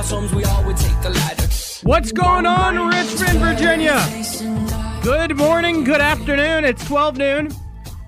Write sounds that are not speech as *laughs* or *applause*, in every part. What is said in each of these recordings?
house homes, we all would take. What's going on, Richmond, Virginia? Good morning, good afternoon. It's 12 noon,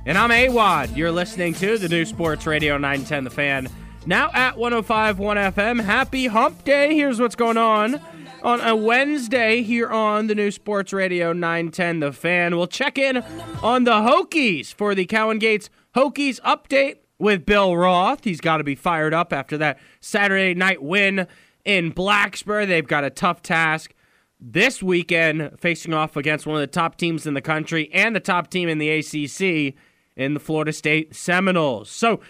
and I'm AWadd. You're listening to the new Sports Radio 910 The Fan. Now at 105.1 FM. Happy Hump Day. Here's what's going on on a Wednesday here on the new Sports Radio 910 The Fan. We'll check in on the Hokies for the Cowan Gates Hokies update with Bill Roth. He's got to be fired up after that Saturday night win in Blacksburg. They've got a tough task this weekend facing off against one of the top teams in the country and the top team in the ACC in the Florida State Seminoles. So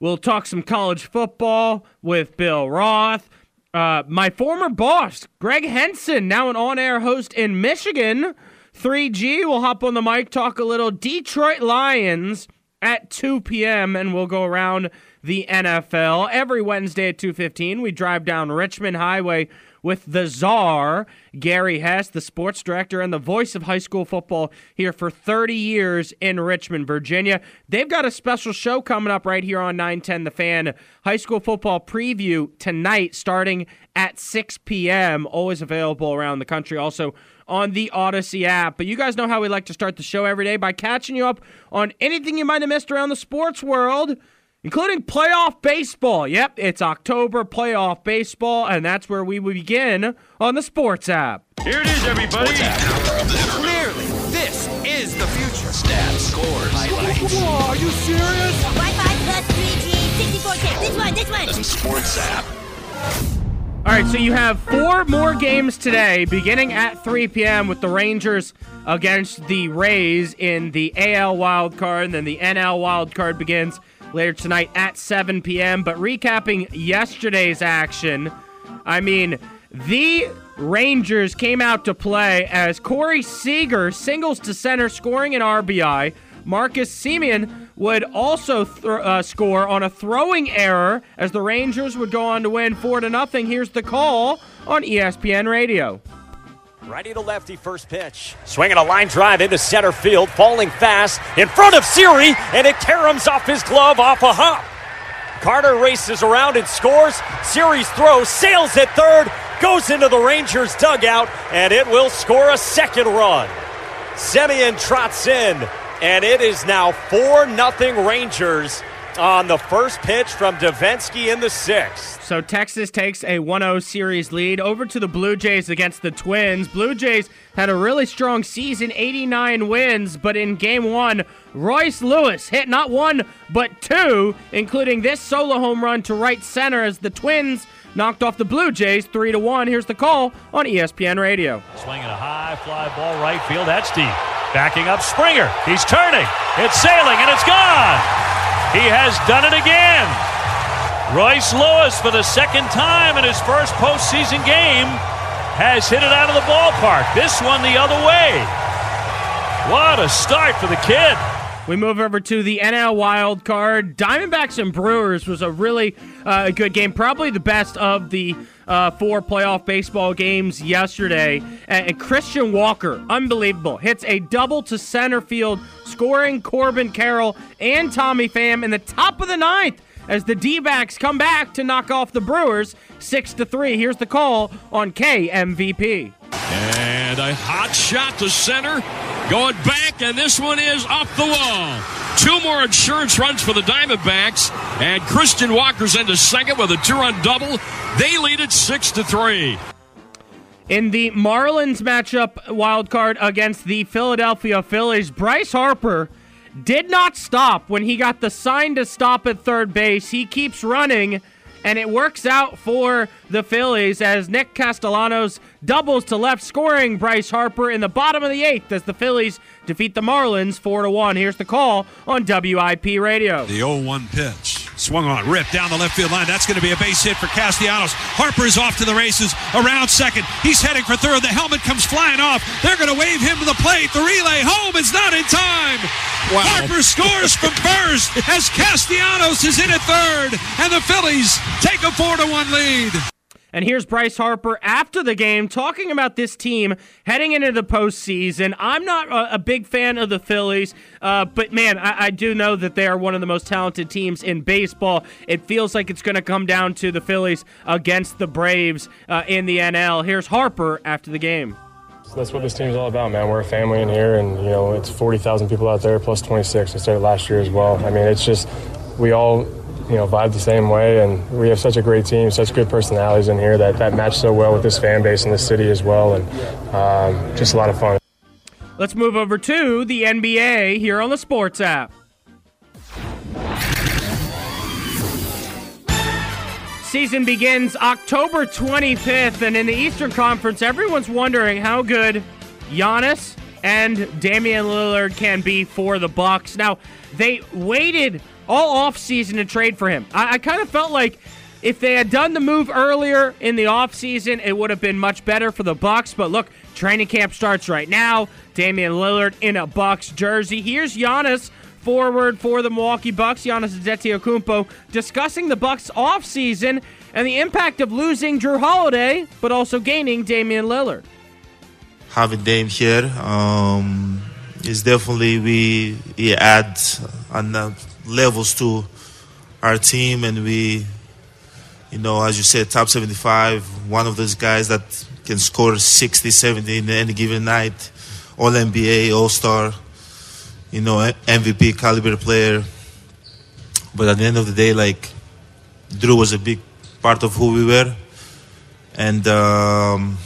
we'll talk some college football with Bill Roth. Uh, my former boss, Greg Henson, now an on air host in Michigan. 3G will hop on the mic, talk a little Detroit Lions at 2 p.m., and we'll go around the NFL. Every Wednesday at 2.15, we drive down Richmond Highway with the czar, Gary Hess, the sports director and the voice of high school football here for 30 years in Richmond, Virginia. They've got a special show coming up right here on 910 The Fan. High school football preview tonight starting at 6 p.m. Always available around the country. Also on the Audacy app. But you guys know how we like to start the show every day by catching you up on anything you might have missed around the sports world including playoff baseball. Yep, it's October playoff baseball, and that's where we will begin on the Sports app. Here it is, everybody. Clearly, this is the future. Stats, scores, highlights. Whoa, are you serious? Wi-Fi plus 3G, 64K. This one, this one. The Sports app. All right, so you have four more games today, beginning at 3 p.m. with the Rangers against the Rays in the AL wild card, and then the NL wild card begins later tonight at 7 p.m. But recapping yesterday's action, I mean, the Rangers came out to play as Corey Seager singles to center, scoring an RBI. Marcus Semien would also th- uh, score on a throwing error as the Rangers would go on to win four to nothing. Here's the call on ESPN Radio. Righty to lefty, first pitch. Swinging a line drive into center field, falling fast in front of Siri, and it caroms off his glove off a hop. Carter races around and scores. Siri's throw sails at third, goes into the Rangers' dugout, and it will score a second run. Semien trots in, and it is now 4 0 Rangers on the first pitch from Devenski in the sixth. So Texas takes a 1-0 series lead over to the Blue Jays against the Twins. Blue Jays had a really strong season, 89 wins, but in game 1, Royce Lewis hit not one but two, including this solo home run to right center as the Twins knocked off the Blue Jays 3 to 1. Here's the call on ESPN Radio. Swinging a high fly ball right field. That's deep. Backing up Springer. He's turning. It's sailing and it's gone. He has done it again. Royce Lewis, for the second time in his first postseason game, has hit it out of the ballpark. This one the other way. What a start for the kid. We move over to the NL wild card. Diamondbacks and Brewers was a really uh, good game, probably the best of the uh, four playoff baseball games yesterday. And, and Christian Walker, unbelievable, hits a double to center field, scoring Corbin Carroll and Tommy Pham in the top of the ninth as the D-backs come back to knock off the Brewers six to three. Here's the call on KMVP. And a hot shot to center. Going back, and this one is off the wall. Two more insurance runs for the Diamondbacks, and Christian Walker's into second with a two-run double. They lead it six to three. In the Marlins matchup wild card against the Philadelphia Phillies, Bryce Harper did not stop when he got the sign to stop at third base. He keeps running, and it works out for the Phillies as Nick Castellanos doubles to left, scoring Bryce Harper in the bottom of the eighth as the Phillies defeat the Marlins 4 to 1. Here's the call on WIP Radio. The 0 1 pitch. Swung on, ripped down the left field line. That's going to be a base hit for Castellanos. Harper is off to the races around second. He's heading for third. The helmet comes flying off. They're going to wave him to the plate. The relay home is not in time. Wow. Harper scores from first as Castellanos is in at third, and the Phillies take a 4 to 1 lead. And here's Bryce Harper after the game talking about this team heading into the postseason. I'm not a, a big fan of the Phillies, uh, but man, I, I, do know that they are one of the most talented teams in baseball. It feels like it's going to come down to the Phillies against the Braves uh, in the NL. Here's Harper after the game. That's what this team's all about, man. We're a family in here, and you know it's 40,000 people out there plus 26. I started last year as well. I mean, it's just we all you know, vibe the same way. And we have such a great team, such good personalities in here that, that match so well with this fan base in the city as well. And um, just a lot of fun. Let's move over to the NBA here on the Sports app. Season begins October 25th, and in the Eastern Conference, everyone's wondering how good Giannis and Damian Lillard can be for the Bucks. Now, they waited all offseason to trade for him. I, I kind of felt like if they had done the move earlier in the offseason, it would have been much better for the Bucks. But look, training camp starts right now. Damian Lillard in a Bucks jersey. Here's Giannis, forward for the Milwaukee Bucks, Giannis Antetokounmpo, discussing the Bucks offseason and the impact of losing Jrue Holiday, but also gaining Damian Lillard. Having Dame here um, is definitely we, add on levels to our team, and we, you know, as you said, top 75, one of those guys that can score 60, 70 in any given night, All NBA, All Star, you know, MVP caliber player. But at the end of the day, like, Jrue was a big part of who we were. And um,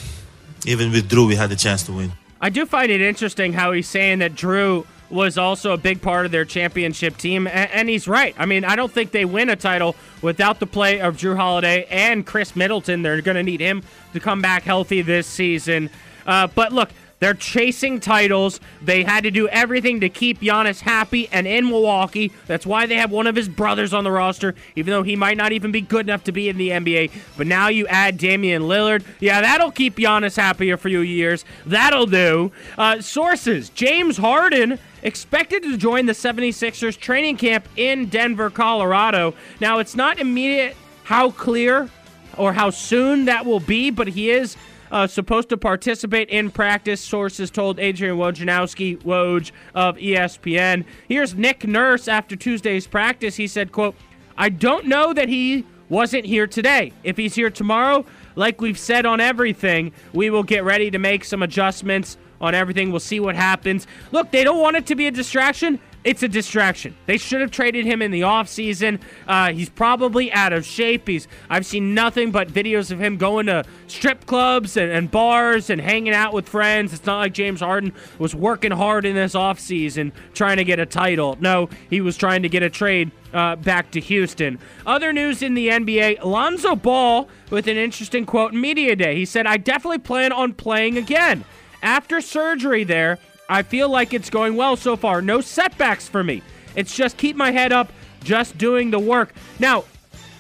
even with Jrue, we had a chance to win. I do find it interesting how he's saying that Jrue was also a big part of their championship team, and he's right. I mean, I don't think they win a title without the play of Jrue Holiday and Khris Middleton. They're going to need him to come back healthy this season. Uh, but look, they're chasing titles. They had to do everything to keep Giannis happy and in Milwaukee. That's why they have one of his brothers on the roster, even though he might not even be good enough to be in the NBA. But now you add Damian Lillard. Yeah, that'll keep Giannis happy for a few years. That'll do. Uh, sources James Harden expected to join the 76ers training camp in Denver, Colorado. Now, it's not immediate how clear or how soon that will be, but he is uh, supposed to participate in practice, sources told Adrian Wojnarowski, Woj of ESPN. Here's Nick Nurse after Tuesday's practice. He said, quote, I don't know that he wasn't here today. If he's here tomorrow, like we've said on everything, we will get ready to make some adjustments on everything. We'll see what happens. Look, they don't want it to be a distraction it's a distraction. They should have traded him in the offseason. Uh, he's probably out of shape. He's I've seen nothing but videos of him going to strip clubs and, and bars and hanging out with friends. It's not like James Harden was working hard in this offseason trying to get a title. No, he was trying to get a trade uh, back to Houston. Other news in the NBA Lonzo Ball with an interesting quote in Media Day. He said, I definitely plan on playing again. After surgery there, I feel like it's going well so far. No setbacks for me. It's just keep my head up, just doing the work. Now,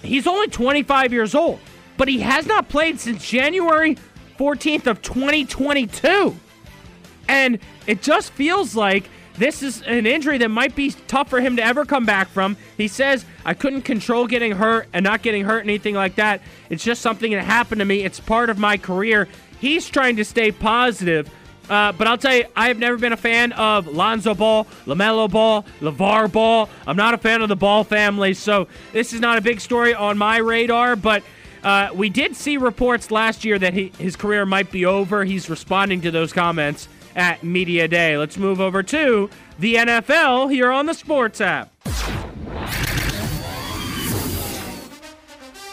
he's only 25 years old, but he has not played since January 14th of 2022. And it just feels like this is an injury that might be tough for him to ever come back from. He says, I couldn't control getting hurt and not getting hurt, anything like that. It's just something that happened to me. It's part of my career. He's trying to stay positive uh, but I'll tell you, I have never been a fan of Lonzo Ball, LaMelo Ball, LeVar Ball. I'm not a fan of the Ball family, so this is not a big story on my radar. But uh, we did see reports last year that he, his career might be over. He's responding to those comments at Media Day. Let's move over to the NFL here on the Sports app.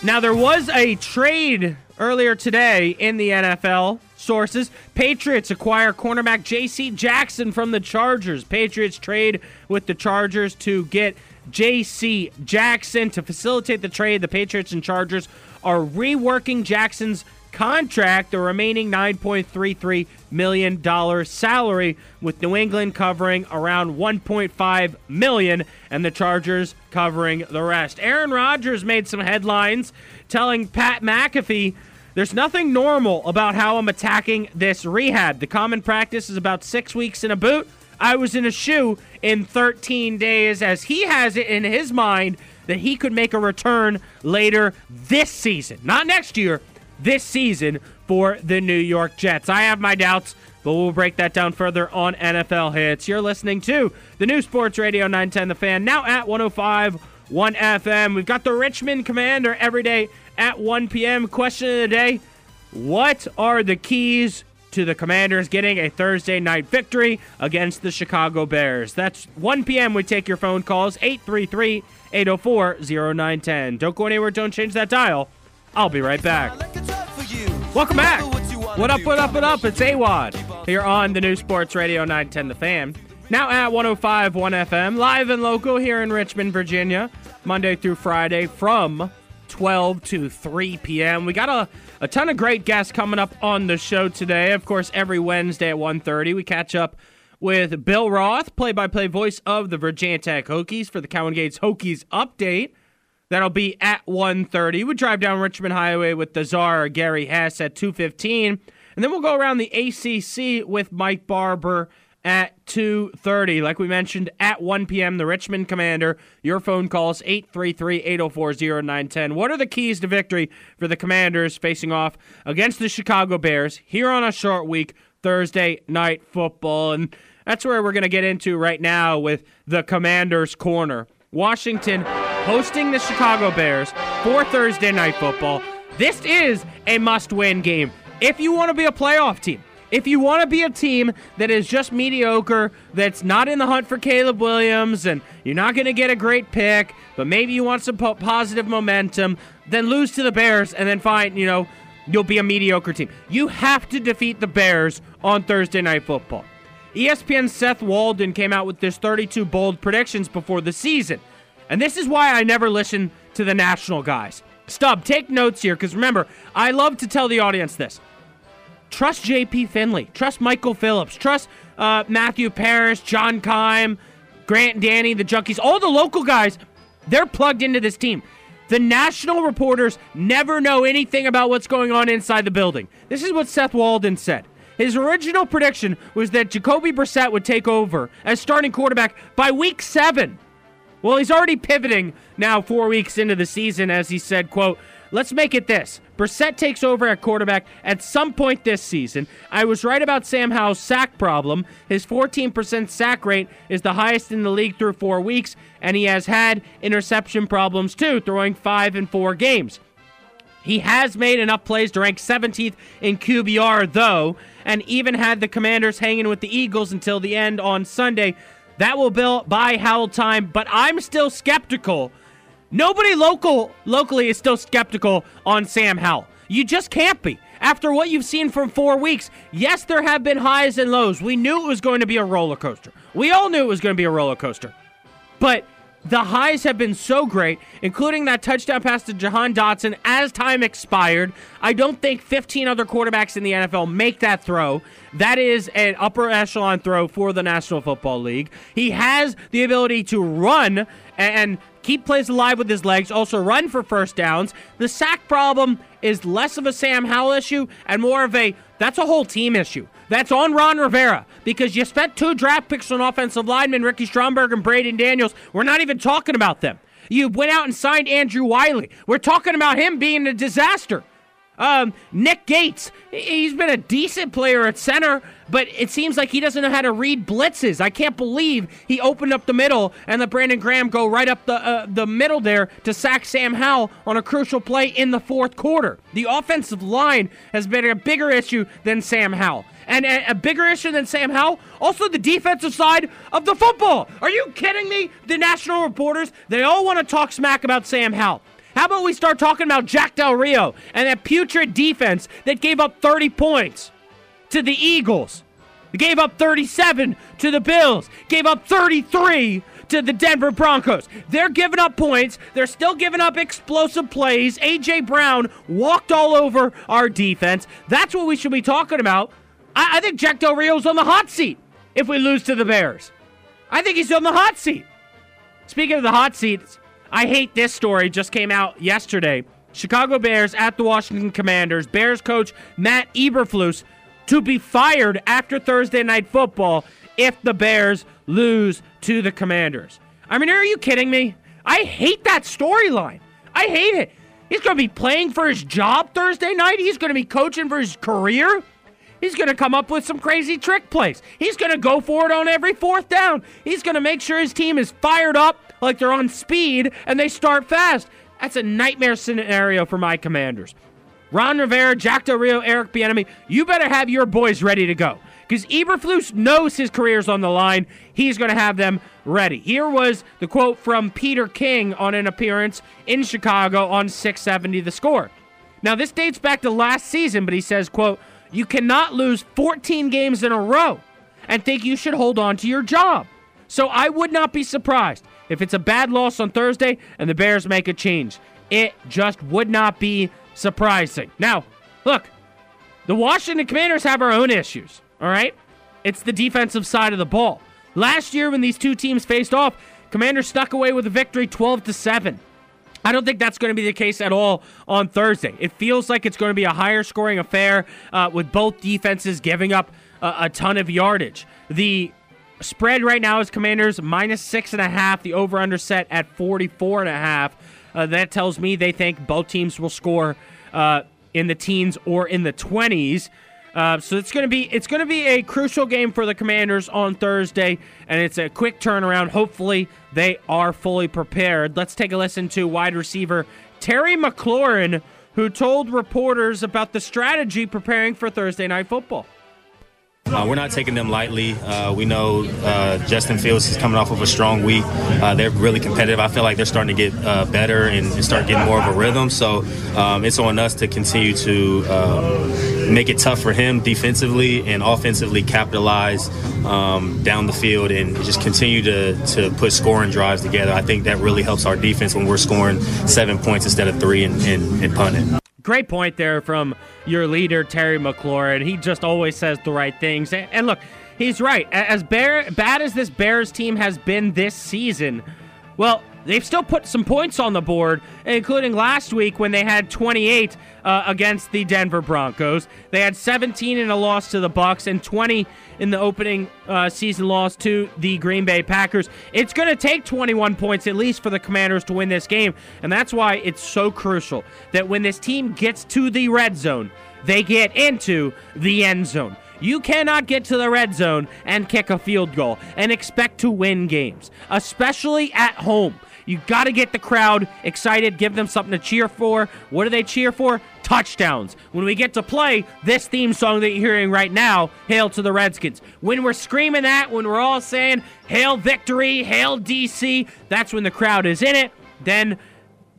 Now, there was a trade earlier today in the NFL Sources Patriots acquire cornerback J.C. Jackson from the Chargers. Patriots trade with the Chargers to get J.C. Jackson. To facilitate the trade, the Patriots and Chargers are reworking Jackson's contract, the remaining $9.33 million salary, with New England covering around 1.5 million and the Chargers covering the rest. Aaron Rodgers made some headlines telling Pat McAfee there's nothing normal about how I'm attacking this rehab. The common practice is about six weeks in a boot. I was in a shoe in 13 days, as he has it in his mind that he could make a return later this season. Not next year, this season for the New York Jets. I have my doubts, but we'll break that down further on NFL Hits. You're listening to the new Sports Radio 910 The Fan, now at 105 1 FM. We've got the Richmond Commander every day at 1 p.m. Question of the day What are the keys to the Commanders getting a Thursday night victory against the Chicago Bears? That's 1 p.m. We take your phone calls 833 804 0910. Don't go anywhere, don't change that dial. I'll be right back. Welcome back. What up, what up, what up? It's AWadd here on the new Sports Radio 910 The Fan. Now at 105 1 FM, live and local here in Richmond, Virginia, Monday through Friday from 12 to 3 p.m. We got a, a ton of great guests coming up on the show today. Of course, every Wednesday at 1.30, we catch up with Bill Roth, play-by-play voice of the Virginia Tech Hokies for the Cowan Gates Hokies update. That'll be at 1.30. We drive down Richmond Highway with the czar, Gary Hess, at 2.15. And then we'll go around the ACC with Mike Barber at 2.30. Like we mentioned, at 1 p.m., the Richmond Commander. Your phone calls 833-804-0910. What are the keys to victory for the Commanders facing off against the Chicago Bears here on a short week, Thursday night football? And that's where we're going to get into right now with the Commanders' Corner. Washington hosting the Chicago Bears for Thursday night football. This is a must win game if you want to be a playoff team. If you want to be a team that is just mediocre, that's not in the hunt for Caleb Williams, and you're not going to get a great pick, but maybe you want some po- positive momentum, then lose to the Bears and then find, you know, you'll be a mediocre team. You have to defeat the Bears on Thursday Night Football. ESPN's Seth Walder came out with this 32 bold predictions before the season. And this is why I never listen to the national guys. Stub, take notes here, because remember, I love to tell the audience this. Trust JP Finlay. Trust Michael Phillips. Trust uh, Matthew Parrish, John Keim, Grant Danny, the Junkies. All the local guys, they're plugged into this team. The national reporters never know anything about what's going on inside the building. This is what Seth Walder said. His original prediction was that Jacoby Brissett would take over as starting quarterback by week seven. Well, he's already pivoting now four weeks into the season, as he said, quote, Let's make it this. Brissett takes over at quarterback at some point this season. I was right about Sam Howell's sack problem. His 14% sack rate is the highest in the league through four weeks, and he has had interception problems too, throwing five in four games. He has made enough plays to rank 17th in QBR, though, and even had the Commanders hanging with the Eagles until the end on Sunday. That will buy Howell time, but I'm still skeptical Nobody local locally is still skeptical on Sam Howell. You just can't be. After what you've seen from four weeks, yes, there have been highs and lows. We knew it was going to be a roller coaster. We all knew it was going to be a roller coaster. But the highs have been so great, including that touchdown pass to Jahan Dotson as time expired. I don't think 15 other quarterbacks in the NFL make that throw. That is an upper echelon throw for the National Football League. He has the ability to run and keep plays alive with his legs, also run for first downs. The sack problem is less of a Sam Howell issue and more of a that's a whole team issue. That's on Ron Rivera because you spent two draft picks on offensive linemen, Ricky Stromberg and Braden Daniels. We're not even talking about them. You went out and signed Andrew Wylie. We're talking about him being a disaster. Um, Nick Gates, he's been a decent player at center, but it seems like he doesn't know how to read blitzes. I can't believe he opened up the middle and let Brandon Graham go right up the uh, the middle there to sack Sam Howell on a crucial play in the fourth quarter. The offensive line has been a bigger issue than Sam Howell. And a, a bigger issue than Sam Howell, also the defensive side of the football. Are you kidding me? The national reporters, they all want to talk smack about Sam Howell. How about we start talking about Jack Del Rio and that putrid defense that gave up 30 points to the Eagles? Gave up 37 to the Bills. Gave up 33 to the Denver Broncos. They're giving up points. They're still giving up explosive plays. A.J. Brown walked all over our defense. That's what we should be talking about. I, I think Jack Del Rio's on the hot seat if we lose to the Bears. I think he's on the hot seat. Speaking of the hot seats, I hate this story. Just came out yesterday. Chicago Bears at the Washington Commanders. Bears coach Matt Eberflus to be fired after Thursday night football if the Bears lose to the Commanders. I mean, are you kidding me? I hate that storyline. I hate it. He's going to be playing for his job Thursday night. He's going to be coaching for his career. He's going to come up with some crazy trick plays. He's going to go for it on every fourth down. He's going to make sure his team is fired up like they're on speed and they start fast. That's a nightmare scenario for my commanders. Ron Rivera, Jack Del Rio, Eric Bieniemy, you better have your boys ready to go because Eberflus knows his career's on the line. He's going to have them ready. Here was the quote from Peter King on an appearance in Chicago on 670 The Score. Now this dates back to last season, but he says, "quote You cannot lose 14 games in a row and think you should hold on to your job." So I would not be surprised if it's a bad loss on Thursday and the Bears make a change. It just would not be surprising. Now, look, the Washington Commanders have our own issues, all right? It's the defensive side of the ball. Last year when these two teams faced off, Commanders stuck away with a victory 12 to 7. I don't think that's going to be the case at all on Thursday. It feels like it's going to be a higher scoring affair uh, with both defenses giving up a, a ton of yardage. The spread right now is Commanders minus six and a half. The over under set at 44 and a half. Uh, that tells me they think both teams will score uh, in the teens or in the 20s. Uh, so it's to be it's going to be a crucial game for the Commanders on Thursday, and it's a quick turnaround. Hopefully, they are fully prepared. Let's take a listen to wide receiver Terry McLaurin, who told reporters about the strategy preparing for Thursday night football. Uh, we're not taking them lightly. Uh, we know uh, Justin Fields is coming off of a strong week. Uh, they're really competitive. I feel like they're starting to get uh, better and, and, start getting more of a rhythm. So um, it's on us to continue to um, make it tough for him defensively and offensively capitalize um, down the field and just continue to, to put scoring drives together. I think that really helps our defense when we're scoring seven points instead of three and, and, and punting. Great point there from your leader, Terry McLaurin. He just always says the right things. And look, he's right. As bear, bad as this Bears team has been this season, well, they've still put some points on the board, including last week when they had 28 uh, against the Denver Broncos. They had 17 in a loss to the Bucks and 20 in the opening uh, season loss to the Green Bay Packers. It's going to take 21 points at least for the Commanders to win this game, and that's why it's so crucial that when this team gets to the red zone, they get into the end zone. You cannot get to the red zone and kick a field goal and expect to win games, especially at home. You got to get the crowd excited, give them something to cheer for. What do they cheer for? Touchdowns. When we get to play this theme song that you're hearing right now, Hail to the Redskins. When we're screaming that, when we're all saying, Hail victory, Hail DC, that's when the crowd is in it. Then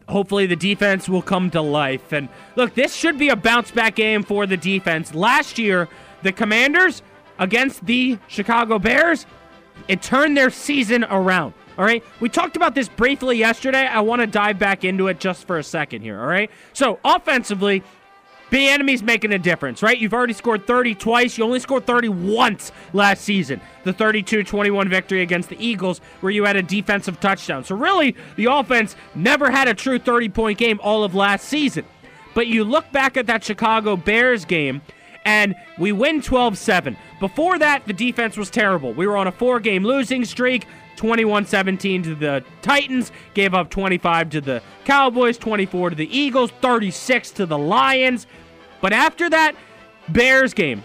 hopefully the defense will come to life. And look, this should be a bounce back game for the defense. Last year, the Commanders against the Chicago Bears, it turned their season around. All right. We talked about this briefly yesterday. I want to dive back into it just for a second here. All right. So, offensively, Bieniemy's making a difference, right? You've already scored 30 twice. You only scored 30 once last season. The 32 21 victory against the Eagles, where you had a defensive touchdown. So, really, the offense never had a true 30 point game all of last season. But you look back at that Chicago Bears game, and we win 12 7. Before that, the defense was terrible. We were on a four game losing streak. 21 17 to the Titans, gave up 25 to the Cowboys, 24 to the Eagles, 36 to the Lions. But after that Bears game,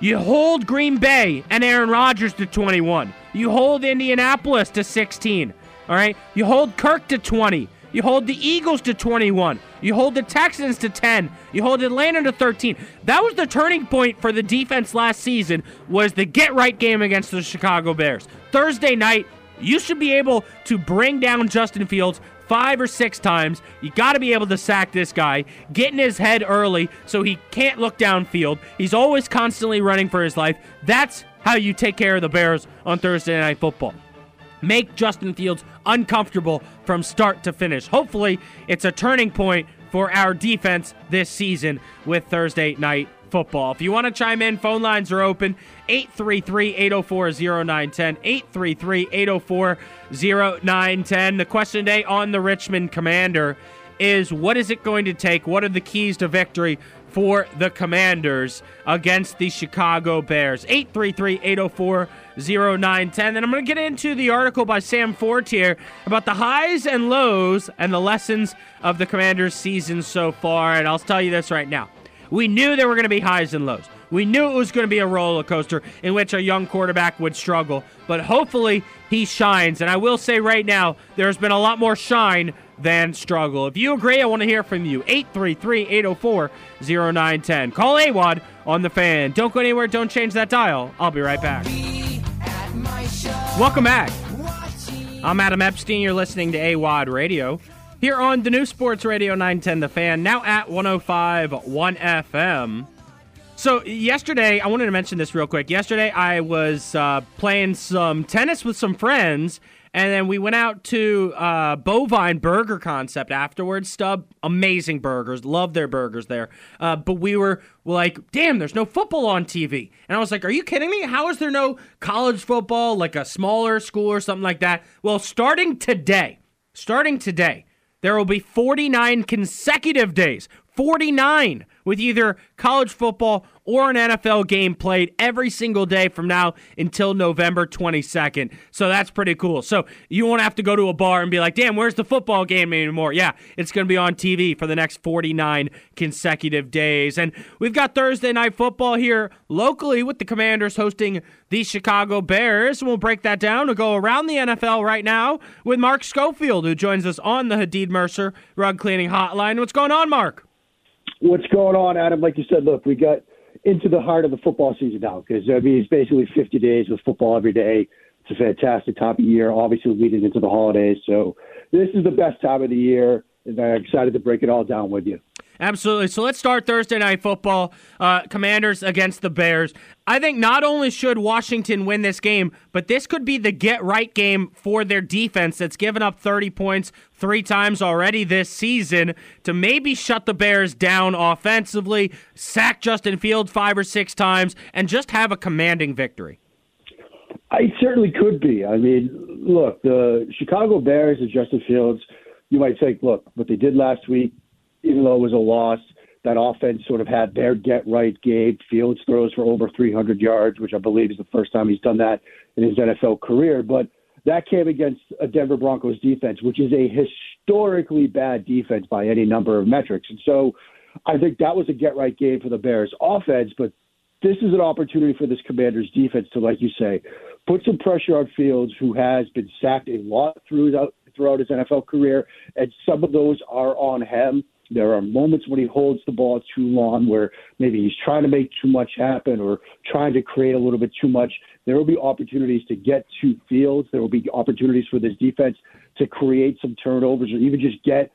you hold Green Bay and Aaron Rodgers to 21. You hold Indianapolis to 16. All right? You hold Kirk to 20. You hold the Eagles to 21. You hold the Texans to 10. You hold Atlanta to 13. That was the turning point for the defense last season was the get right game against the Chicago Bears. Thursday night, you should be able to bring down Justin Fields five or six times. You got to be able to sack this guy, get in his head early so he can't look downfield. He's always constantly running for his life. That's how you take care of the Bears on Thursday Night Football make Justin Fields uncomfortable from start to finish. Hopefully, it's a turning point for our defense this season with Thursday night football. If you want to chime in, phone lines are open 833 804 0910. 833 804 0910. The question today on the Richmond Commander is what is it going to take? What are the keys to victory for the Commanders against the Chicago Bears? 833 804 0910. And I'm going to get into the article by Sam Fortier about the highs and lows and the lessons of the Commanders season so far. And I'll tell you this right now. We knew there were going to be highs and lows. We knew it was going to be a roller coaster in which a young quarterback would struggle, but hopefully he shines. And I will say right now, there's been a lot more shine than struggle. If you agree, I want to hear from you. 833 804 0910. Call AWadd on the fan. Don't go anywhere. Don't change that dial. I'll be right back. Welcome back. I'm Adam Epstein. You're listening to AWadd Radio here on the new Sports Radio 910 The Fan, now at 105 1 FM. So, yesterday, I wanted to mention this real quick. Yesterday, I was uh, playing some tennis with some friends, and then we went out to uh, Bovine Burger Concept afterwards. Stub, amazing burgers. Love their burgers there. Uh, but we were like, damn, there's no football on TV. And I was like, are you kidding me? How is there no college football, like a smaller school or something like that? Well, starting today, starting today, there will be 49 consecutive days, 49 with either college football or an NFL game played every single day from now until November 22nd. So that's pretty cool. So you won't have to go to a bar and be like, damn, where's the football game anymore? Yeah, it's going to be on TV for the next 49 consecutive days. And we've got Thursday night football here locally with the Commanders hosting the Chicago Bears. We'll break that down. We'll go around the NFL right now with Mark Schofield, who joins us on the Hadid Mercer Rug Cleaning Hotline. What's going on, Mark? What's going on, Adam? Like you said, look, we got into the heart of the football season now because I mean it's basically 50 days with football every day. It's a fantastic time of year, obviously leading into the holidays. So this is the best time of the year, and I'm excited to break it all down with you. Absolutely. So let's start Thursday night football. Uh, commanders against the Bears. I think not only should Washington win this game, but this could be the get right game for their defense that's given up 30 points three times already this season to maybe shut the Bears down offensively, sack Justin Fields five or six times, and just have a commanding victory. I certainly could be. I mean, look, the Chicago Bears and Justin Fields, you might think, look, what they did last week, even though it was a loss, that offense sort of had their get right game. Fields throws for over 300 yards, which I believe is the first time he's done that in his NFL career. But that came against a Denver Broncos defense, which is a historically bad defense by any number of metrics. And so I think that was a get right game for the Bears offense. But this is an opportunity for this Commanders defense to, like you say, put some pressure on Fields, who has been sacked a lot throughout throughout his NFL career, and some of those are on him. There are moments when he holds the ball too long where maybe he's trying to make too much happen or trying to create a little bit too much. There will be opportunities to get to Fields. There will be opportunities for this defense to create some turnovers or even just get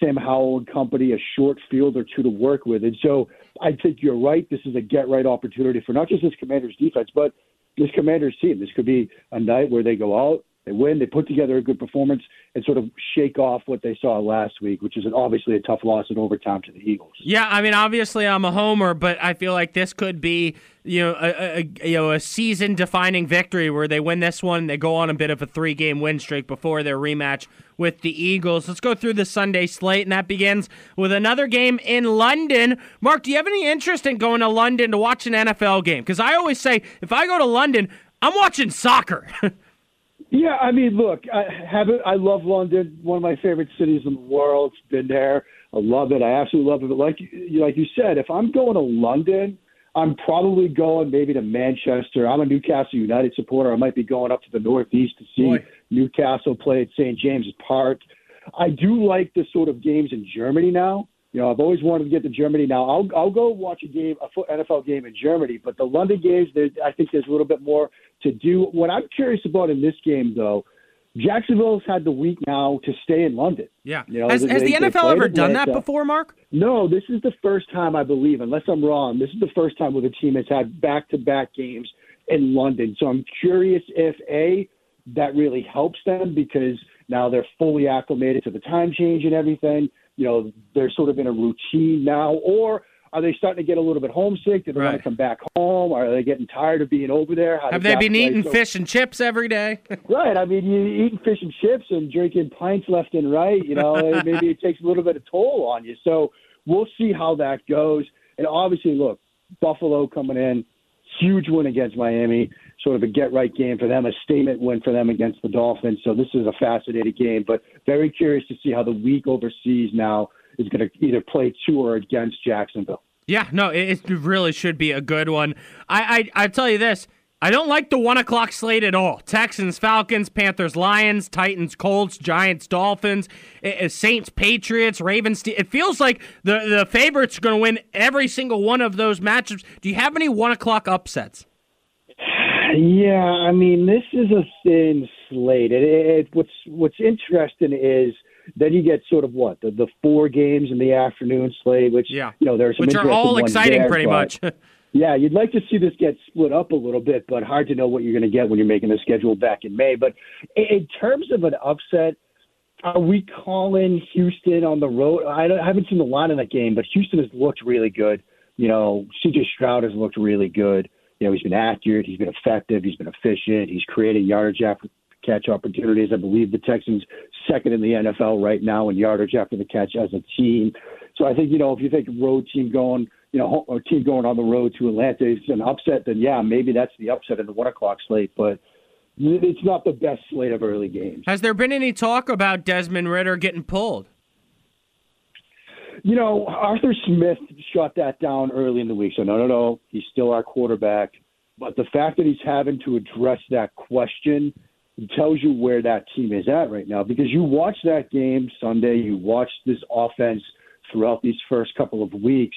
Sam Howell and company a short field or two to work with. And so I think you're right. This is a get right opportunity for not just this commander's defense, but this commander's team. This could be a night where they go out, they win, they put together a good performance, and sort of shake off what they saw last week, which is an, obviously a tough loss in overtime to the Eagles. Yeah, I mean, obviously I'm a homer, but I feel like this could be you know a, a you know a season defining victory where they win this one, they go on a bit of a three game win streak before their rematch with the Eagles. Let's go through the Sunday slate, and that begins with another game in London. Mark, do you have any interest in going to London to watch an NFL game? Because I always say if I go to London, I'm watching soccer. *laughs* Yeah, I mean, look, I have it. I love London, one of my favorite cities in the world. Been there, I love it. I absolutely love it. But like you, like you said, if I'm going to London, I'm probably going maybe to Manchester. I'm a Newcastle United supporter. I might be going up to the Northeast to see Boy. Newcastle play at St. James's Park. I do like the sort of games in Germany now. You know, I've always wanted to get to Germany. Now, I'll I'll go watch a game, a NFL game in Germany. But the London games, there, I think there's a little bit more to do. What I'm curious about in this game, though, Jacksonville's had the week now to stay in London. Yeah. You know, has they- has the NFL ever done that uh, before, Mark? No, this is the first time I believe, unless I'm wrong. This is the first time where the team has had back-to-back games in London. So I'm curious if a that really helps them because now they're fully acclimated to the time change and everything. You know, they're sort of in a routine now, or Are they starting to get a little bit homesick? Do they want to come back home? Are they getting tired of being over there? How Have they been play? eating So- fish and chips every day? *laughs* Right. I mean, you eating fish and chips and drinking pints left and right. You know, maybe it takes a little bit of toll on you. So we'll see how that goes. And obviously, look, Buffalo coming in, huge win against Miami. Sort of a get right game for them, a statement win for them against the Dolphins. So this is a fascinating game, but very curious to see how the week overseas now is going to either play to or against Jacksonville. Yeah, no, it, really should be a good one. I, I I tell you this, I don't like the one o'clock slate at all. Texans, Falcons, Panthers, Lions, Titans, Colts, Giants, Dolphins, i- i- Saints, Patriots, Ravens. It feels like the the favorites are going to win every single one of those matchups. Do you have any one o'clock upsets? Yeah, I mean, this is a thin slate. It, it, what's what's interesting is then you get sort of what the the four games in the afternoon slate, which Yeah. you know there's some Which are all exciting, there, pretty much. *laughs* Yeah, you'd like to see this get split up a little bit, but hard to know what you're going to get when you're making the schedule back in May. But in, in terms of an upset, are we calling Houston on the road? I, don't, I haven't seen the line in that game, but Houston has looked really good. You know, CJ Stroud has looked really good. You know, he's been accurate, he's been effective, he's been efficient, he's created yardage after catch opportunities. I believe the Texans second in the NFL right now in yardage after the catch as a team. So I think you know if you think road team going, you know, or team going on the road to Atlanta is an upset, then yeah, maybe that's the upset in the one o'clock slate. But it's not the best slate of early games. Has there been any talk about Desmond Ridder getting pulled? You know, Arthur Smith shot that down early in the week. So no, no, no, he's still our quarterback. But the fact that he's having to address that question tells you where that team is at right now. Because you watch that game Sunday, you watch this offense throughout these first couple of weeks,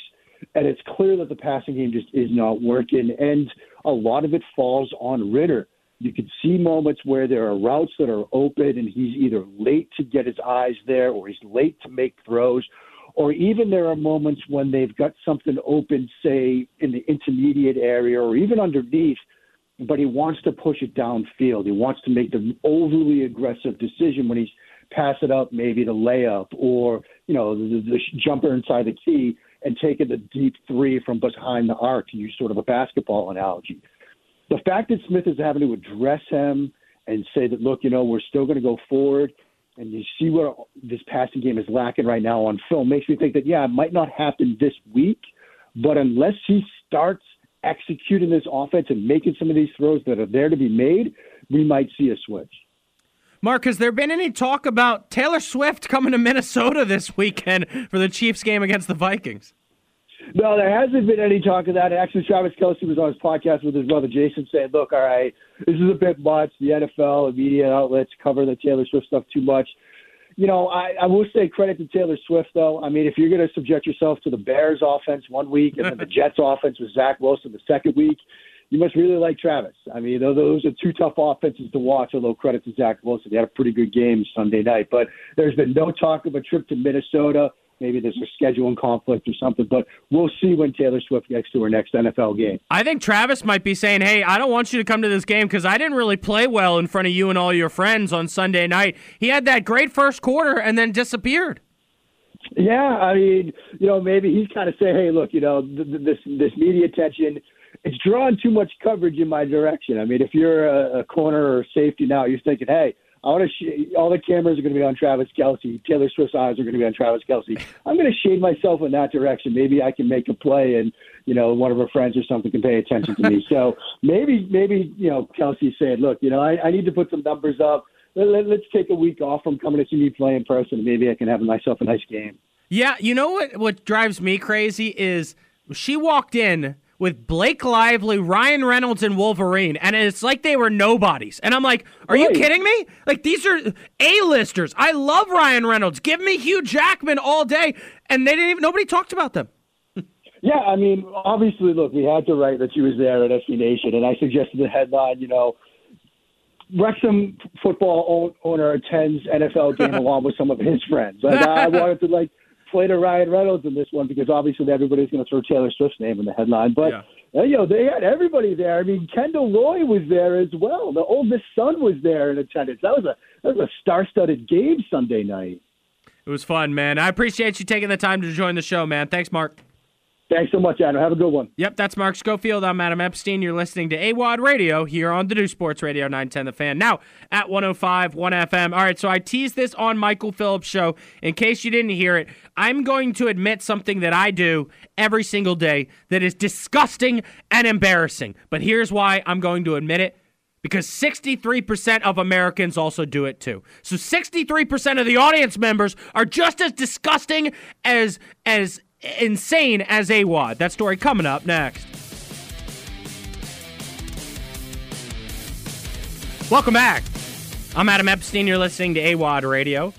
and it's clear that the passing game just is not working. And a lot of it falls on Ridder. You can see moments where there are routes that are open, and he's either late to get his eyes there, or he's late to make throws, or even there are moments when they've got something open, say in the intermediate area, or even underneath, but he wants to push it downfield. He wants to make the overly aggressive decision when he's pass it up, maybe the layup, or you know the, the jumper inside the key, and taking the deep three from behind the arc to use sort of a basketball analogy. The fact that Smith is having to address him and say that, look, you know, we're still going to go forward, and you see what this passing game is lacking right now on film makes me think that yeah, it might not happen this week, but unless he starts executing this offense and making some of these throws that are there to be made, we might see a switch. Mark, has there been any talk about Taylor Swift coming to Minnesota this weekend for the Chiefs game against the Vikings? No, there hasn't been any talk of that. Actually, Travis Kelce was on his podcast with his brother Jason saying, look, all right, this is a bit much. The NFL and media outlets cover the Taylor Swift stuff too much. You know, I, I will say credit to Taylor Swift, though. I mean, if you're going to subject yourself to the Bears offense one week and then the *laughs* Jets offense with Zach Wilson the second week, you must really like Travis. I mean, those are two tough offenses to watch, although credit to Zach Wilson. He had a pretty good game Sunday night. But there's been no talk of a trip to Minnesota. Maybe there's a scheduling conflict or something, but we'll see when Taylor Swift gets to her next NFL game. I think Travis might be saying, "Hey, I don't want you to come to this game because I didn't really play well in front of you and all your friends on Sunday night." He had that great first quarter and then disappeared. Yeah, I mean, you know, maybe he's kind of saying, "Hey, look, you know, th- th- this this media attention, it's drawing too much coverage in my direction." I mean, if you're a, a corner or safety now, you're thinking, "Hey, I want to sh- all the cameras are going to be on Travis Kelce. Taylor Swift's eyes are going to be on Travis Kelce. I'm going to shade myself in that direction. Maybe I can make a play, and you know, one of her friends or something can pay attention to me. *laughs* so maybe, maybe you know, Kelce's saying, "Look, you know, I, I need to put some numbers up." Let, let, let's take a week off from coming to see me play in person. and Maybe I can have myself a nice game. Yeah, you know what? What drives me crazy is she walked in with Blake Lively, Ryan Reynolds, and Wolverine, and it's like they were nobodies. And I'm like, are you kidding me? Like these are A-listers. I love Ryan Reynolds. Give me Hugh Jackman all day, and they didn't even. Nobody talked about them. *laughs* Yeah, I mean, obviously, look, we had to write that she was there at SB Nation, and I suggested the headline, you know, Wrexham football owner attends NFL game *laughs* along with some of his friends. Like, I wanted to like play to Ryan Reynolds in this one because obviously everybody's going to throw Taylor Swift's name in the headline, but. uh, you know, they had everybody there. I mean, Kendall Roy was there as well. The oldest son was there in attendance. That was a that was a star-studded game Sunday night. It was fun, man. I appreciate you taking the time to join the show, man. Thanks, Mark. Thanks so much, Adam. Have a good one. Yep, that's Mark Schofield. I'm Adam Epstein. You're listening to AWadd Radio here on the New Sports Radio 910 The Fan. Now at 105 1 FM. All right, so I teased this on Michael Phillips' show. In case you didn't hear it, I'm going to admit something that I do every single day that is disgusting and embarrassing. But here's why I'm going to admit it because 63% of Americans also do it too. So 63% of the audience members are just as disgusting as as insane as AWadd. That story coming up next. Welcome back. I'm Adam Epstein. You're listening to AWadd Radio.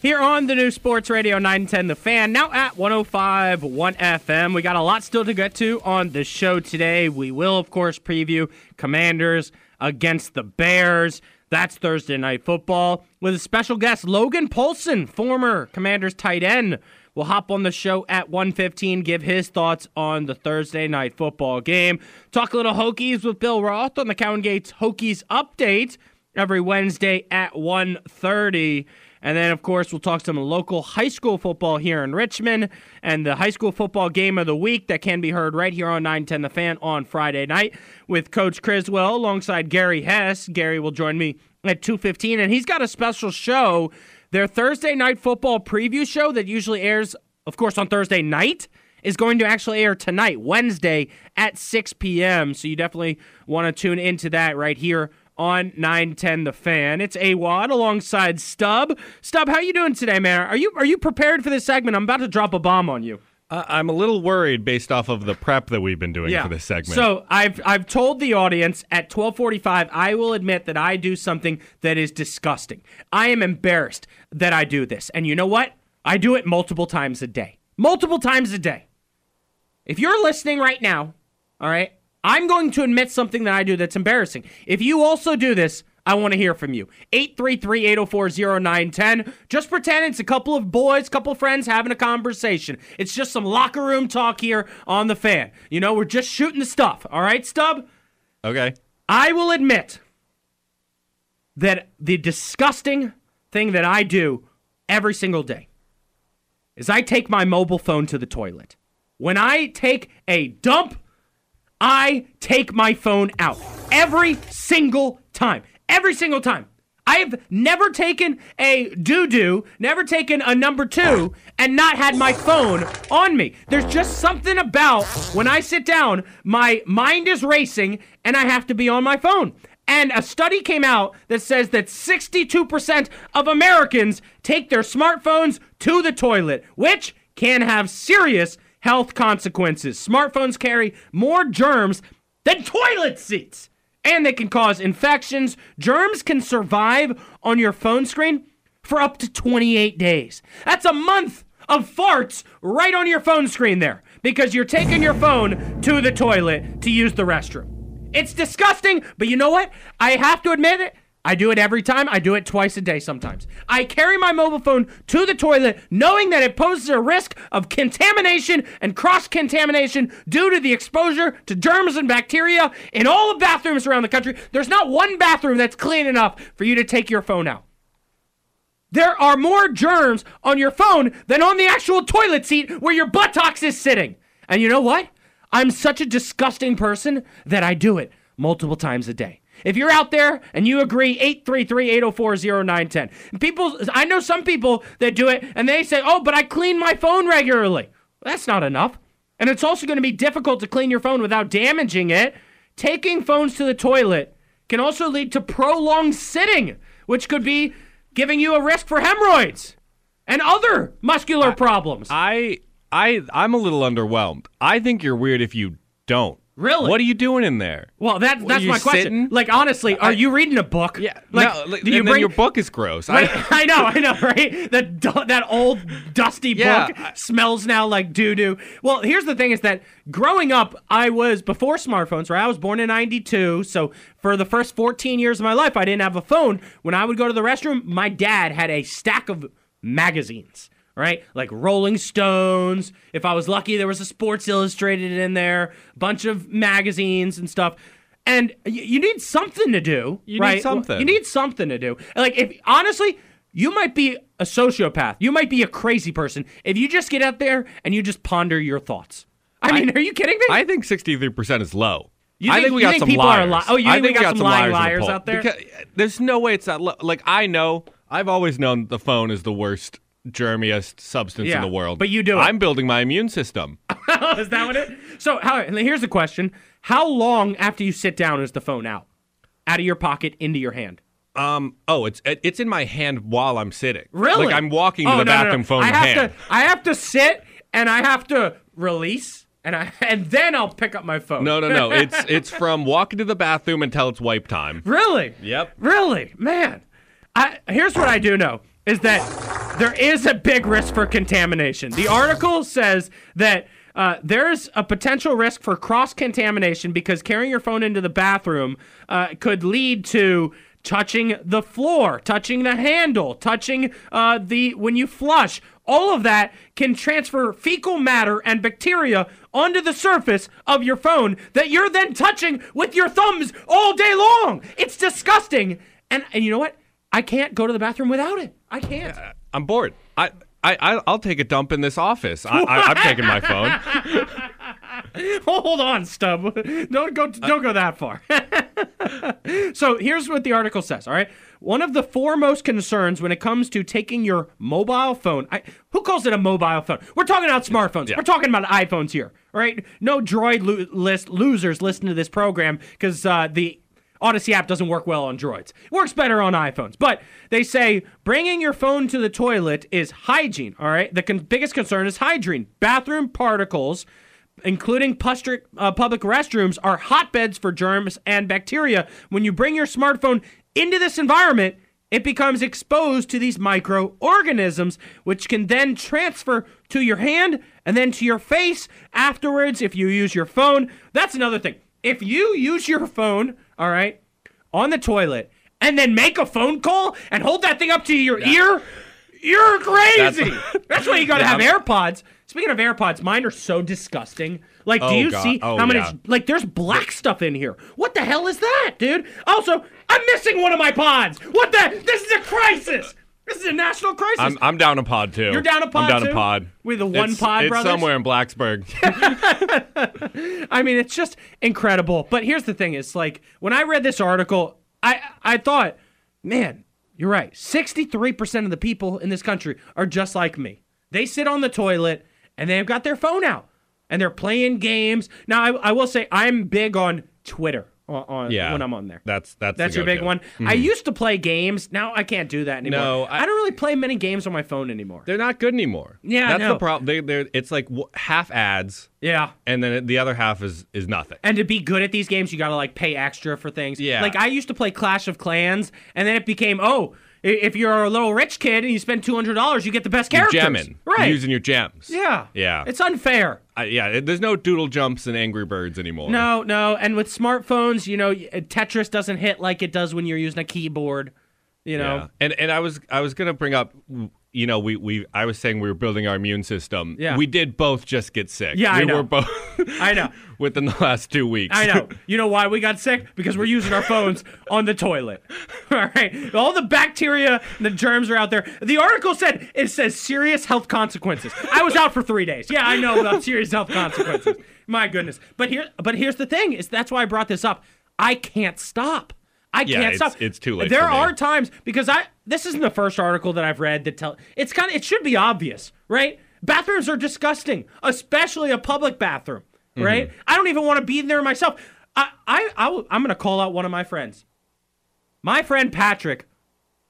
Here on the new Sports Radio 910 The Fan, now at 105 1 FM. We got a lot still to get to on the show today. We will, of course, preview Commanders against the Bears. That's Thursday Night Football with a special guest, Logan Paulsen, former Commanders tight end will hop on the show at 1:15, give his thoughts on the Thursday night football game. Talk a little Hokies with Bill Roth on the Cowan Gates Hokies update every Wednesday at 1:30. And then, of course, we'll talk some local high school football here in Richmond and the high school football game of the week that can be heard right here on 910 The Fan on Friday night with Coach Criswell alongside Gary Hess. Gary will join me at 2.15, and he's got a special show their Thursday night football preview show that usually airs, of course, on Thursday night is going to actually air tonight, Wednesday at 6 p.m. So you definitely want to tune into that right here on 910 The Fan. It's AWadd alongside Stub. Stub, how you doing today, man? Are you are you prepared for this segment? I'm about to drop a bomb on you. I'm a little worried based off of the prep that we've been doing for this segment. So I've I've told the audience at 12:45 I will admit that I do something that is disgusting. I am embarrassed that I do this. And you know what? I do it multiple times a day. Multiple times a day. If you're listening right now, all right? I'm going to admit something that I do that's embarrassing. If you also do this, I want to hear from you. 833-804-0910. Just pretend it's a couple of boys, couple of friends having a conversation. It's just some locker room talk here on the fan. You know, we're just shooting the stuff. All right, Stub? Okay. I will admit that the disgusting thing that I do every single day is I take my mobile phone to the toilet. When I take a dump, I take my phone out every single time. Every single time. I've never taken a doo doo, never taken a number two, and not had my phone on me. There's just something about when I sit down, my mind is racing and I have to be on my phone. And a study came out that says that 62% of Americans take their smartphones to the toilet, which can have serious health consequences. Smartphones carry more germs than toilet seats and they can cause infections. Germs can survive on your phone screen for up to 28 days. That's a month of farts right on your phone screen there because you're taking your phone to the toilet to use the restroom. It's disgusting, but you know what? I have to admit it. I do it every time. I do it twice a day sometimes. I carry my mobile phone to the toilet knowing that it poses a risk of contamination and cross contamination due to the exposure to germs and bacteria in all the bathrooms around the country. There's not one bathroom that's clean enough for you to take your phone out. There are more germs on your phone than on the actual toilet seat where your buttocks is sitting. And you know what? I'm such a disgusting person that I do it multiple times a day. If you're out there and you agree, 833-804-0910. People, I know some people that do it and they say, oh, but I clean my phone regularly. That's not enough. And it's also going to be difficult to clean your phone without damaging it. Taking phones to the toilet can also lead to prolonged sitting, which could be giving you a risk for hemorrhoids and other muscular I, problems. I I I'm a little underwhelmed. I think you're weird if you don't. Really? What are you doing in there? Well, that, What, that's my question. sitting? Like, honestly, are I- you reading a book? Yeah. Like, no, like, do you and then bring your book is gross. I, *laughs* I know, I know, right? That that old dusty Yeah, book smells now like doo doo. Well, here's the thing: is that growing up, I was before smartphones. Right, I was born in '92, so for the first 14 years of my life, I didn't have a phone. When I would go to the restroom, my dad had a stack of magazines. Right, like Rolling Stones. If I was lucky, there was a Sports Illustrated in there, a bunch of magazines and stuff. And y- you need something to do. You need right? something. You need something to do. Like if honestly, you might be a sociopath. You might be a crazy person if you just get out there and you just ponder your thoughts. I mean, are you kidding me? I think 63% is low. You I think- think we you got think some liars. li- oh, you I think we think got some lying in the liars poll. out there? Because there's no way it's that low. Like I know, I've always known the phone is the worst, germiest substance Yeah, in the world. but you do it. I'm building my immune system. *laughs* is that what it? So, how? Here's the question: How long after you sit down is the phone out, out of your pocket into your hand? Um. Oh, it's it's in my hand while I'm sitting. Really? Like I'm walking to Oh, the no, no, no. bathroom, phone I in have hand. to. I have to sit and I have to release and I *laughs* and then I'll pick up my phone. No, no, no. *laughs* It's it's from walking to the bathroom until it's wipe time. really. Yep. Really, man. I here's what I do know is that there is a big risk for contamination. The article says that uh, there's a potential risk for cross contamination because carrying your phone into the bathroom uh, could lead to touching the floor, touching the handle, touching uh, the when you flush. All of that can transfer fecal matter and bacteria onto the surface of your phone that you're then touching with your thumbs all day long. It's disgusting. And and you know what? I can't go to the bathroom without it. I can't. I'm bored. I. I, I- I'll take a dump in this office. I, I, I'm taking my phone. *laughs* Hold on, Stub. Don't go. Don't go that far. *laughs* so here's what the article says. All right, one of the foremost concerns when it comes to taking your mobile phone. I, who calls it a mobile phone? We're talking about smartphones. We're talking about iPhones here. All right, no Droid lo- list losers listen to this program because uh, the Audacy app doesn't work well on droids. It works better on iPhones. But they say bringing your phone to the toilet is hygiene, all right? The con- biggest concern is hygiene. Bathroom particles, including uh, public restrooms, are hotbeds for germs and bacteria. When you bring your smartphone into this environment, it becomes exposed to these microorganisms, which can then transfer to your hand and then to your face afterwards if you use your phone. That's another thing. If you use your phone, all right, on the toilet and then make a phone call and hold that thing up to your ear, you're crazy. *laughs* That's, why you got to Yeah, have AirPods. Speaking of AirPods, mine are so disgusting. Like, do Oh, you God. see Oh, how many? yeah. Like, there's black stuff in here. What the hell is that, dude? Also, I'm missing one of my pods. What the? This is a crisis. This is a national crisis. I'm, I'm down a pod too. You're down a pod I'm down too? a pod. We're the one It's- pod It's brothers? somewhere in Blacksburg. *laughs* I mean, it's just incredible. But here's the thing: it's like when I read this article, I I thought, man, you're right. Sixty-three percent of the people in this country are just like me. They sit on the toilet and they've got their phone out and they're playing games. Now, I, I will say I'm big on Twitter on, yeah. when I'm on there. That's that's That's your big one. I Mhm. used to play games. Now I can't do that anymore. No, I, don't really play many games on my phone anymore. They're not good anymore. Yeah, that's know. the problem. They, they're it's like half ads. Yeah. and then the other half is is nothing. And to be good at these games, you gotta like pay extra for things. Yeah. Like I used to play Clash of Clans, and then it became oh, i- if you're a little rich kid and you spend two hundred dollars, you get the best characters. You're gemming. Right. You're using your gems. yeah. Yeah. It's unfair. I, yeah. There's no doodle jumps and Angry Birds anymore. No, no. And with smartphones, you know, uh, Tetris doesn't hit like it does when you're using a keyboard. You know. Yeah. And and I was I was gonna bring up. You know, we, we I was saying we were building our immune system. Yeah. We did both just get sick. Yeah, I we know. were both *laughs* I know. *laughs* within the last two weeks. I know. *laughs* You know why we got sick? Because we're using our phones on the toilet. All right. All the bacteria and the germs are out there. The article said it says serious health consequences. I was out for three days. Yeah, I know about serious health consequences. My goodness. But here but here's the thing, is that's why I brought this up. I can't stop. I Yeah, can't it's- stop. it's too late There for me. are times because I this isn't the first article that I've read that tell it's kind of it should be obvious, right? Bathrooms are disgusting, especially a public bathroom, mm-hmm. right? I don't even want to be in there myself. I I, I I'm going to call out one of my friends. My friend Patrick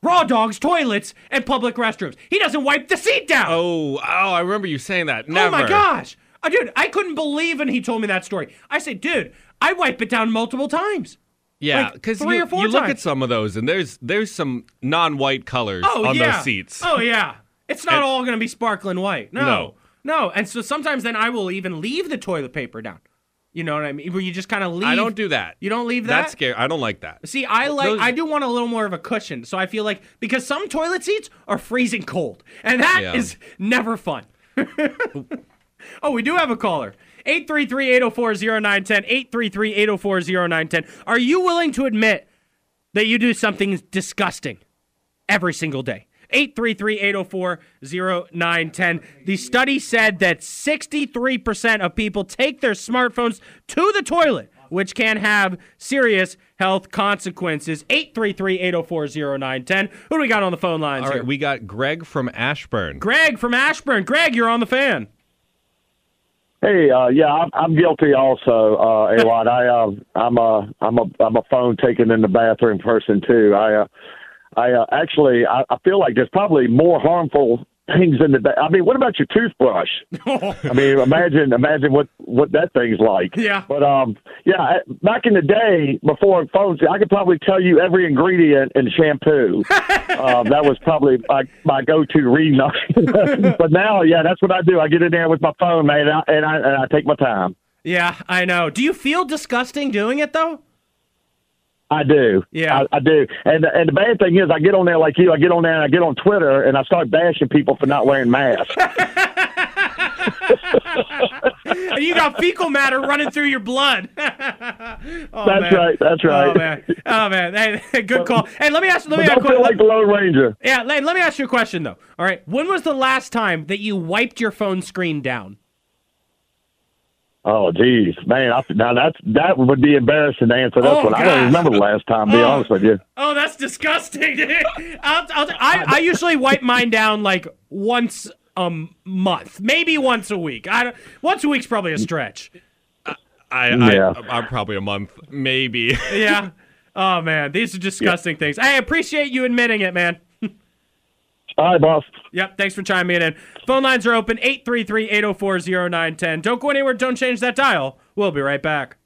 raw dogs toilets and public restrooms. He doesn't wipe the seat down. Oh, oh, I remember you saying that. Never. Oh my gosh. Oh, dude, I couldn't believe when he told me that story. I said, dude, I wipe it down multiple times. Yeah, Like, because three you, or four you look at some of those, and there's there's some non-white colors Oh on yeah. those seats. Oh yeah. It's not And- all going to be sparkling white. No. No. No. And so sometimes then I will even leave the toilet paper down. You know what I mean? Where you just kind of leave. I don't do that. You don't leave that? That's scary. I don't like that. See, I like Those- I do want a little more of a cushion. So I feel like because some toilet seats are freezing cold. And that is Yeah. never fun. *laughs* oh, we do have a caller. 833-804-0910. 833-804-0910. Are you willing to admit that you do something disgusting every single day? 833-804-0910. The study said that 63% of people take their smartphones to the toilet, which can have serious health consequences. 833-804-0910. Who do we got on the phone lines All right, here? we got Greg from Ashburn. Greg from Ashburn. Greg, you're on the fan. Hey, uh, yeah, I'm, I'm guilty also, uh, AWadd. I, uh, I'm a, I'm a, I'm a phone taken in the bathroom person too. I, uh, I uh, actually, I, I feel like there's probably more harmful things in the. Ba- I mean, what about your toothbrush? *laughs* I mean, imagine, imagine what what that thing's like. Yeah. But um, yeah, back in the day before phones, I could probably tell you every ingredient in shampoo. *laughs* um, that was probably my my go-to reading. *laughs* but now, yeah, that's what I do. I get in there with my phone, man, and I, and I, and I take my time. Yeah, I know. Do you feel disgusting doing it though? I do. Yeah. I, I do. And and the bad thing is, I get on there like you. I get on there and I get on Twitter and I start bashing people for not wearing masks. *laughs* and you got fecal matter running through your blood. *laughs* oh, That's man. right, that's right. Oh man. Oh man. Hey, *laughs* good call. Hey, let me ask. Let me ask. don't feel like the Lone Ranger. Yeah, Lane, let me ask you a question though. All right, when was the last time that you wiped your phone screen down? Oh, geez, man! I, now that's that would be embarrassing to answer this Oh, one. I don't remember the last time. To be Oh. honest with you. Oh, that's disgusting. I'll, I'll, I, I usually wipe mine down like once a month, maybe once a week. I don't, once a week's probably a stretch. I, Yeah. I, I'm probably a month, maybe. Yeah. Oh man, these are disgusting things. I appreciate you admitting it, man. Right, boss. Yep, thanks for chiming in. Phone lines are open 833 804 0910. Don't go anywhere, don't change that dial. We'll be right back.